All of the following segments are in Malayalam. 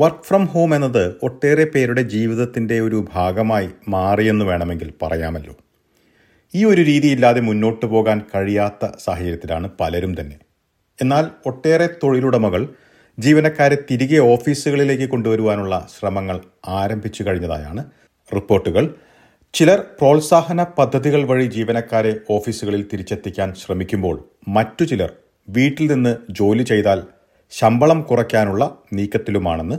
വർക്ക് ഫ്രം ഹോം എന്നത് ഒട്ടേറെ പേരുടെ ജീവിതത്തിന്റെ ഒരു ഭാഗമായി മാറിയെന്ന് വേണമെങ്കിൽ പറയാമല്ലോ. ഈ ഒരു രീതിയില്ലാതെ മുന്നോട്ട് പോകാൻ കഴിയാത്ത സാഹചര്യത്തിലാണ് പലരും തന്നെ. എന്നാൽ ഒട്ടേറെ തൊഴിലുടമകൾ ജീവനക്കാരെ തിരികെ ഓഫീസുകളിലേക്ക് കൊണ്ടുവരുവാനുള്ള ശ്രമങ്ങൾ ആരംഭിച്ചു കഴിഞ്ഞതായാണ് റിപ്പോർട്ടുകൾ. ചിലർ പ്രോത്സാഹന പദ്ധതികൾ വഴി ജീവനക്കാരെ ഓഫീസുകളിൽ തിരിച്ചെത്തിക്കാൻ ശ്രമിക്കുമ്പോൾ മറ്റു ചിലർ വീട്ടിൽ നിന്ന് ജോലി ചെയ്താൽ ശമ്പളം കുറയ്ക്കാനുള്ള നീക്കത്തിലുമാണെന്ന്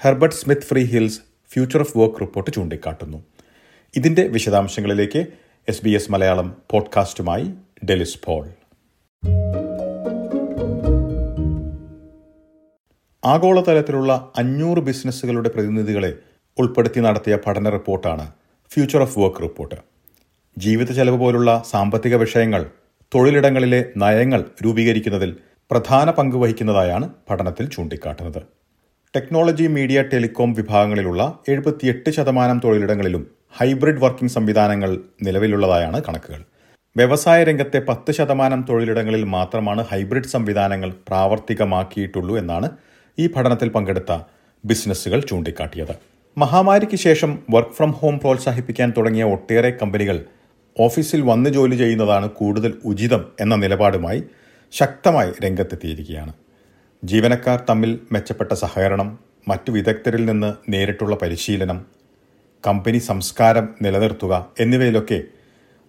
Herbert Smith Freehills future of work report ചൂണ്ടിക്കാട്ടുന്നു. ഇതിന്റെ വിശദാംശങ്ങളിലേക്ക് എസ് ബി എസ് മലയാളം പോഡ്കാസ്റ്റുമായി ഡെലിസ് പോൾ. ആഗോളതലത്തിലുള്ള അഞ്ഞൂറ് ബിസിനസ്സുകളുടെ പ്രതിനിധികളെ ഉൾപ്പെടുത്തി നടത്തിയ പഠന റിപ്പോർട്ടാണ് ഫ്യൂച്ചർ ഓഫ് വർക്ക് റിപ്പോർട്ട്. ജീവിത ചെലവ് പോലുള്ള സാമ്പത്തിക വിഷയങ്ങൾ തൊഴിലിടങ്ങളിലെ നയങ്ങൾ രൂപീകരിക്കുന്നതിൽ പ്രധാന പങ്ക് വഹിക്കുന്നതായാണ് പഠനത്തിൽ ചൂണ്ടിക്കാട്ടുന്നത്. ടെക്നോളജി മീഡിയ ടെലികോം വിഭാഗങ്ങളിലുള്ള എഴുപത്തിയെട്ട് ശതമാനം തൊഴിലിടങ്ങളിലും ഹൈബ്രിഡ് വർക്കിംഗ് സംവിധാനങ്ങൾ നിലവിലുള്ളതായാണ് കണക്കുകൾ. വ്യവസായ രംഗത്തെ പത്ത് ശതമാനം തൊഴിലിടങ്ങളിൽ മാത്രമാണ് ഹൈബ്രിഡ് സംവിധാനങ്ങൾ പ്രാവർത്തികമാക്കിയിട്ടുള്ളൂ എന്നാണ് ഈ പഠനത്തിൽ പങ്കെടുത്ത ബിസിനസ്സുകൾ ചൂണ്ടിക്കാട്ടിയത്. മഹാമാരിക്ക് ശേഷം വർക്ക് ഫ്രം ഹോം പ്രോത്സാഹിപ്പിക്കാൻ തുടങ്ങിയ ഒട്ടേറെ കമ്പനികൾ ഓഫീസിൽ വന്ന് ജോലി ചെയ്യുന്നതാണ് കൂടുതൽ ഉചിതം എന്ന നിലപാടുമായി ശക്തമായി രംഗത്തെത്തിയിരിക്കുകയാണ്. ജീവനക്കാർ തമ്മിൽ മെച്ചപ്പെട്ട സഹകരണം മറ്റു വിദഗ്ധരിൽ നിന്ന് നേരിട്ടുള്ള പരിശീലനം കമ്പനി സംസ്കാരം നിലനിർത്തുക എന്നിവയിലൊക്കെ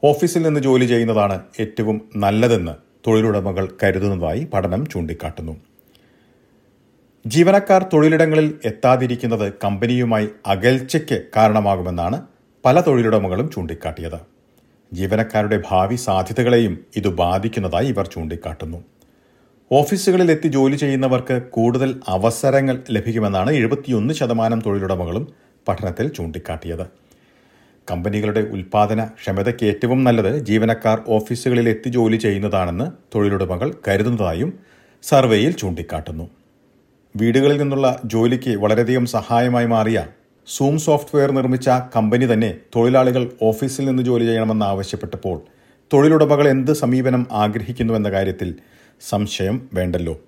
ഓഫീസിൽ നിന്ന് ജോലി ചെയ്യുന്നതാണ് ഏറ്റവും നല്ലതെന്ന് തൊഴിലുടമകൾ കരുതുന്നതായി പഠനം ചൂണ്ടിക്കാട്ടുന്നു. ജീവനക്കാർ തൊഴിലിടങ്ങളിൽ എത്താതിരിക്കുന്നത് കമ്പനിയുമായി അകൽച്ചയ്ക്ക് കാരണമാകുമെന്നാണ് പല തൊഴിലുടമകളും ചൂണ്ടിക്കാട്ടിയത്. ജീവനക്കാരുടെ ഭാവി സാധ്യതകളെയും ഇത് ബാധിക്കുന്നതായി ഇവർ ചൂണ്ടിക്കാട്ടുന്നു. ഓഫീസുകളിൽ എത്തി ജോലി ചെയ്യുന്നവർക്ക് കൂടുതൽ അവസരങ്ങൾ ലഭിക്കുമെന്നാണ് എഴുപത്തിയൊന്ന് ശതമാനം തൊഴിലുടമകളും പഠനത്തിൽ ചൂണ്ടിക്കാട്ടിയത്. കമ്പനികളുടെ ഉൽപാദന ക്ഷമതയ്ക്ക് ഏറ്റവും നല്ലത് ജീവനക്കാർ ഓഫീസുകളിൽ എത്തി ജോലി ചെയ്യുന്നതാണെന്ന് തൊഴിലുടമകൾ കരുതുന്നതായും സർവേയിൽ ചൂണ്ടിക്കാട്ടുന്നു. വീടുകളിൽ നിന്നുള്ള ജോലിക്ക് വളരെയധികം സഹായമായി മാറിയ സൂം സോഫ്റ്റ്വെയർ നിർമ്മിച്ച കമ്പനി തന്നെ തൊഴിലാളികൾ ഓഫീസിൽ നിന്ന് ജോലി ചെയ്യണമെന്ന് ആവശ്യപ്പെട്ടപ്പോൾ തൊഴിലുടമകൾ എന്ത് സമീപനം ആഗ്രഹിക്കുന്നുവെന്ന കാര്യത്തിൽ സംശയം വേണ്ടല്ലോ.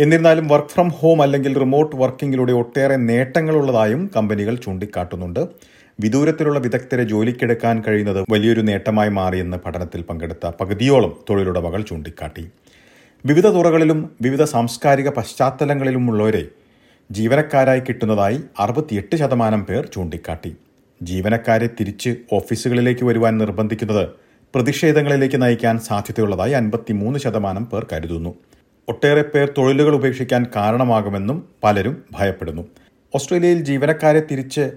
എന്നിരുന്നാലും വർക്ക് ഫ്രം ഹോം അല്ലെങ്കിൽ റിമോട്ട് വർക്കിംഗിലൂടെ ഒട്ടേറെ നേട്ടങ്ങളുള്ളതായും കമ്പനികൾ ചൂണ്ടിക്കാട്ടുന്നുണ്ട്. വിദൂരത്തിലുള്ള വിദഗ്ധരെ ജോലിക്കെടുക്കാൻ കഴിയുന്നത് വലിയൊരു നേട്ടമായി മാറിയെന്ന് പഠനത്തിൽ പങ്കെടുത്ത പകുതിയോളം തൊഴിലുടമകൾ ചൂണ്ടിക്കാട്ടി. വിവിധ തുറകളിലും വിവിധ സാംസ്കാരിക പശ്ചാത്തലങ്ങളിലുമുള്ളവരെ ജീവനക്കാരായി കിട്ടുന്നതായി അറുപത്തിയെട്ട് ശതമാനം പേർ ചൂണ്ടിക്കാട്ടി. ജീവനക്കാരെ തിരിച്ച് ഓഫീസുകളിലേക്ക് വരുവാൻ നിർബന്ധിക്കുന്നത് പ്രതിഷേധങ്ങളിലേക്ക് നയിക്കാൻ സാധ്യതയുള്ളതായി അൻപത്തിമൂന്ന് ശതമാനം പേർ കരുതുന്നു. ഒട്ടേറെ പേർ തൊഴിലുകൾ ഉപേക്ഷിക്കാൻ കാരണമാകുമെന്നും പലരും ഭയപ്പെടുന്നു. ഓസ്ട്രേലിയയിൽ ജീവനക്കാരെ തിരിച്ച്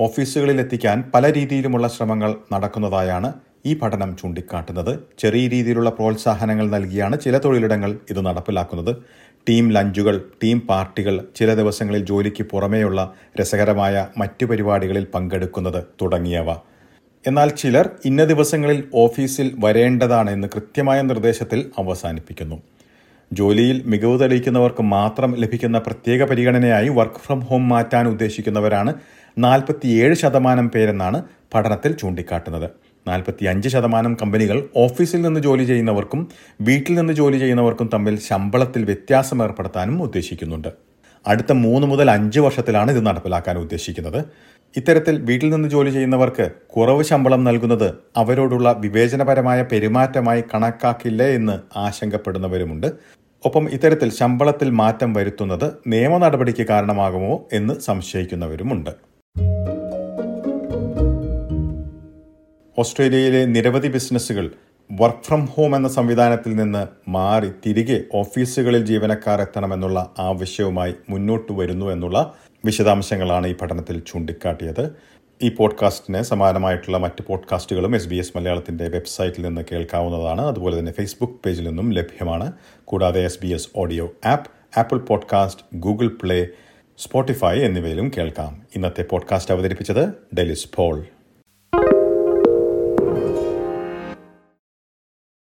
ഓഫീസുകളിൽ എത്തിക്കാൻ പല രീതിയിലുമുള്ള ശ്രമങ്ങൾ നടക്കുന്നതായാണ് ഈ പഠനം ചൂണ്ടിക്കാട്ടുന്നത് ചെറിയ രീതിയിലുള്ള പ്രോത്സാഹനങ്ങൾ നൽകിയാണ് ചില തൊഴിലിടങ്ങൾ ഇത് നടപ്പിലാക്കുന്നത്. ടീം ലഞ്ചുകൾ ടീം പാർട്ടികൾ ചില ദിവസങ്ങളിൽ ജോലിക്ക് പുറമേയുള്ള രസകരമായ മറ്റു പരിപാടികളിൽ പങ്കെടുക്കുന്നത് തുടങ്ങിയവ. എന്നാൽ ചിലർ ഇന്ന ദിവസങ്ങളിൽ ഓഫീസിൽ വരേണ്ടതാണ് എന്ന് കൃത്യമായ നിർദ്ദേശത്തിൽ അവസാനിപ്പിക്കുന്നു. ജോലിയിൽ മികവ് തെളിയിക്കുന്നവർക്ക് മാത്രം ലഭിക്കുന്ന പ്രത്യേക പരിഗണനയായി വർക്ക് ഫ്രം ഹോം മാറ്റാൻ ഉദ്ദേശിക്കുന്നവരാണ് നാൽപ്പത്തിയേഴ് ശതമാനം പേരെന്നാണ് പഠനത്തിൽ ചൂണ്ടിക്കാട്ടുന്നത്. നാൽപ്പത്തി അഞ്ച് ശതമാനം കമ്പനികൾ ഓഫീസിൽ നിന്ന് ജോലി ചെയ്യുന്നവർക്കും വീട്ടിൽ നിന്ന് ജോലി ചെയ്യുന്നവർക്കും തമ്മിൽ ശമ്പളത്തിൽ വ്യത്യാസം ഏർപ്പെടുത്താനും ഉദ്ദേശിക്കുന്നുണ്ട്. അടുത്ത മൂന്ന് മുതൽ അഞ്ച് വർഷത്തിലാണ് ഇത് നടപ്പിലാക്കാൻ ഉദ്ദേശിക്കുന്നത്. ഇത്തരത്തിൽ വീട്ടിൽ നിന്ന് ജോലി ചെയ്യുന്നവർക്ക് കുറവ് ശമ്പളം നൽകുന്നത് അവരോടുള്ള വിവേചനപരമായ പെരുമാറ്റമായി കണക്കാക്കില്ല എന്ന് ആശങ്കപ്പെടുന്നവരുമുണ്ട്. ഒപ്പം ഇത്തരത്തിൽ ശമ്പളത്തിൽ മാറ്റം വരുത്തുന്നത് നിയമ നടപടിക്ക് കാരണമാകുമോ എന്ന് സംശയിക്കുന്നവരുമുണ്ട്. ഓസ്ട്രേലിയയിലെ നിരവധി ബിസിനസ്സുകൾ വർക്ക് ഫ്രം ഹോം എന്ന സംവിധാനത്തിൽ നിന്ന് മാറി തിരികെ ഓഫീസുകളിൽ ജീവനക്കാർ എത്തണമെന്നുള്ള ആവശ്യവുമായി മുന്നോട്ട് വരുന്നു എന്നുള്ള വിശദാംശങ്ങളാണ് ഈ പഠനത്തിൽ ചൂണ്ടിക്കാട്ടിയത്. ഈ പോഡ്കാസ്റ്റിന് സമാനമായിട്ടുള്ള മറ്റ് പോഡ്കാസ്റ്റുകളും എസ് ബി എസ് മലയാളത്തിന്റെ വെബ്സൈറ്റിൽ നിന്ന് കേൾക്കാവുന്നതാണ്. അതുപോലെ തന്നെ ഫേസ്ബുക്ക് പേജിൽ നിന്നും ലഭ്യമാണ്. കൂടാതെ S B S audio app Apple podcast Google Play Spotify എന്നിവയിലും കേൾക്കാം. ഇന്നത്തെ പോഡ്കാസ്റ്റ് അവതരിപ്പിച്ചത് ഡെലിസ് പോൾ.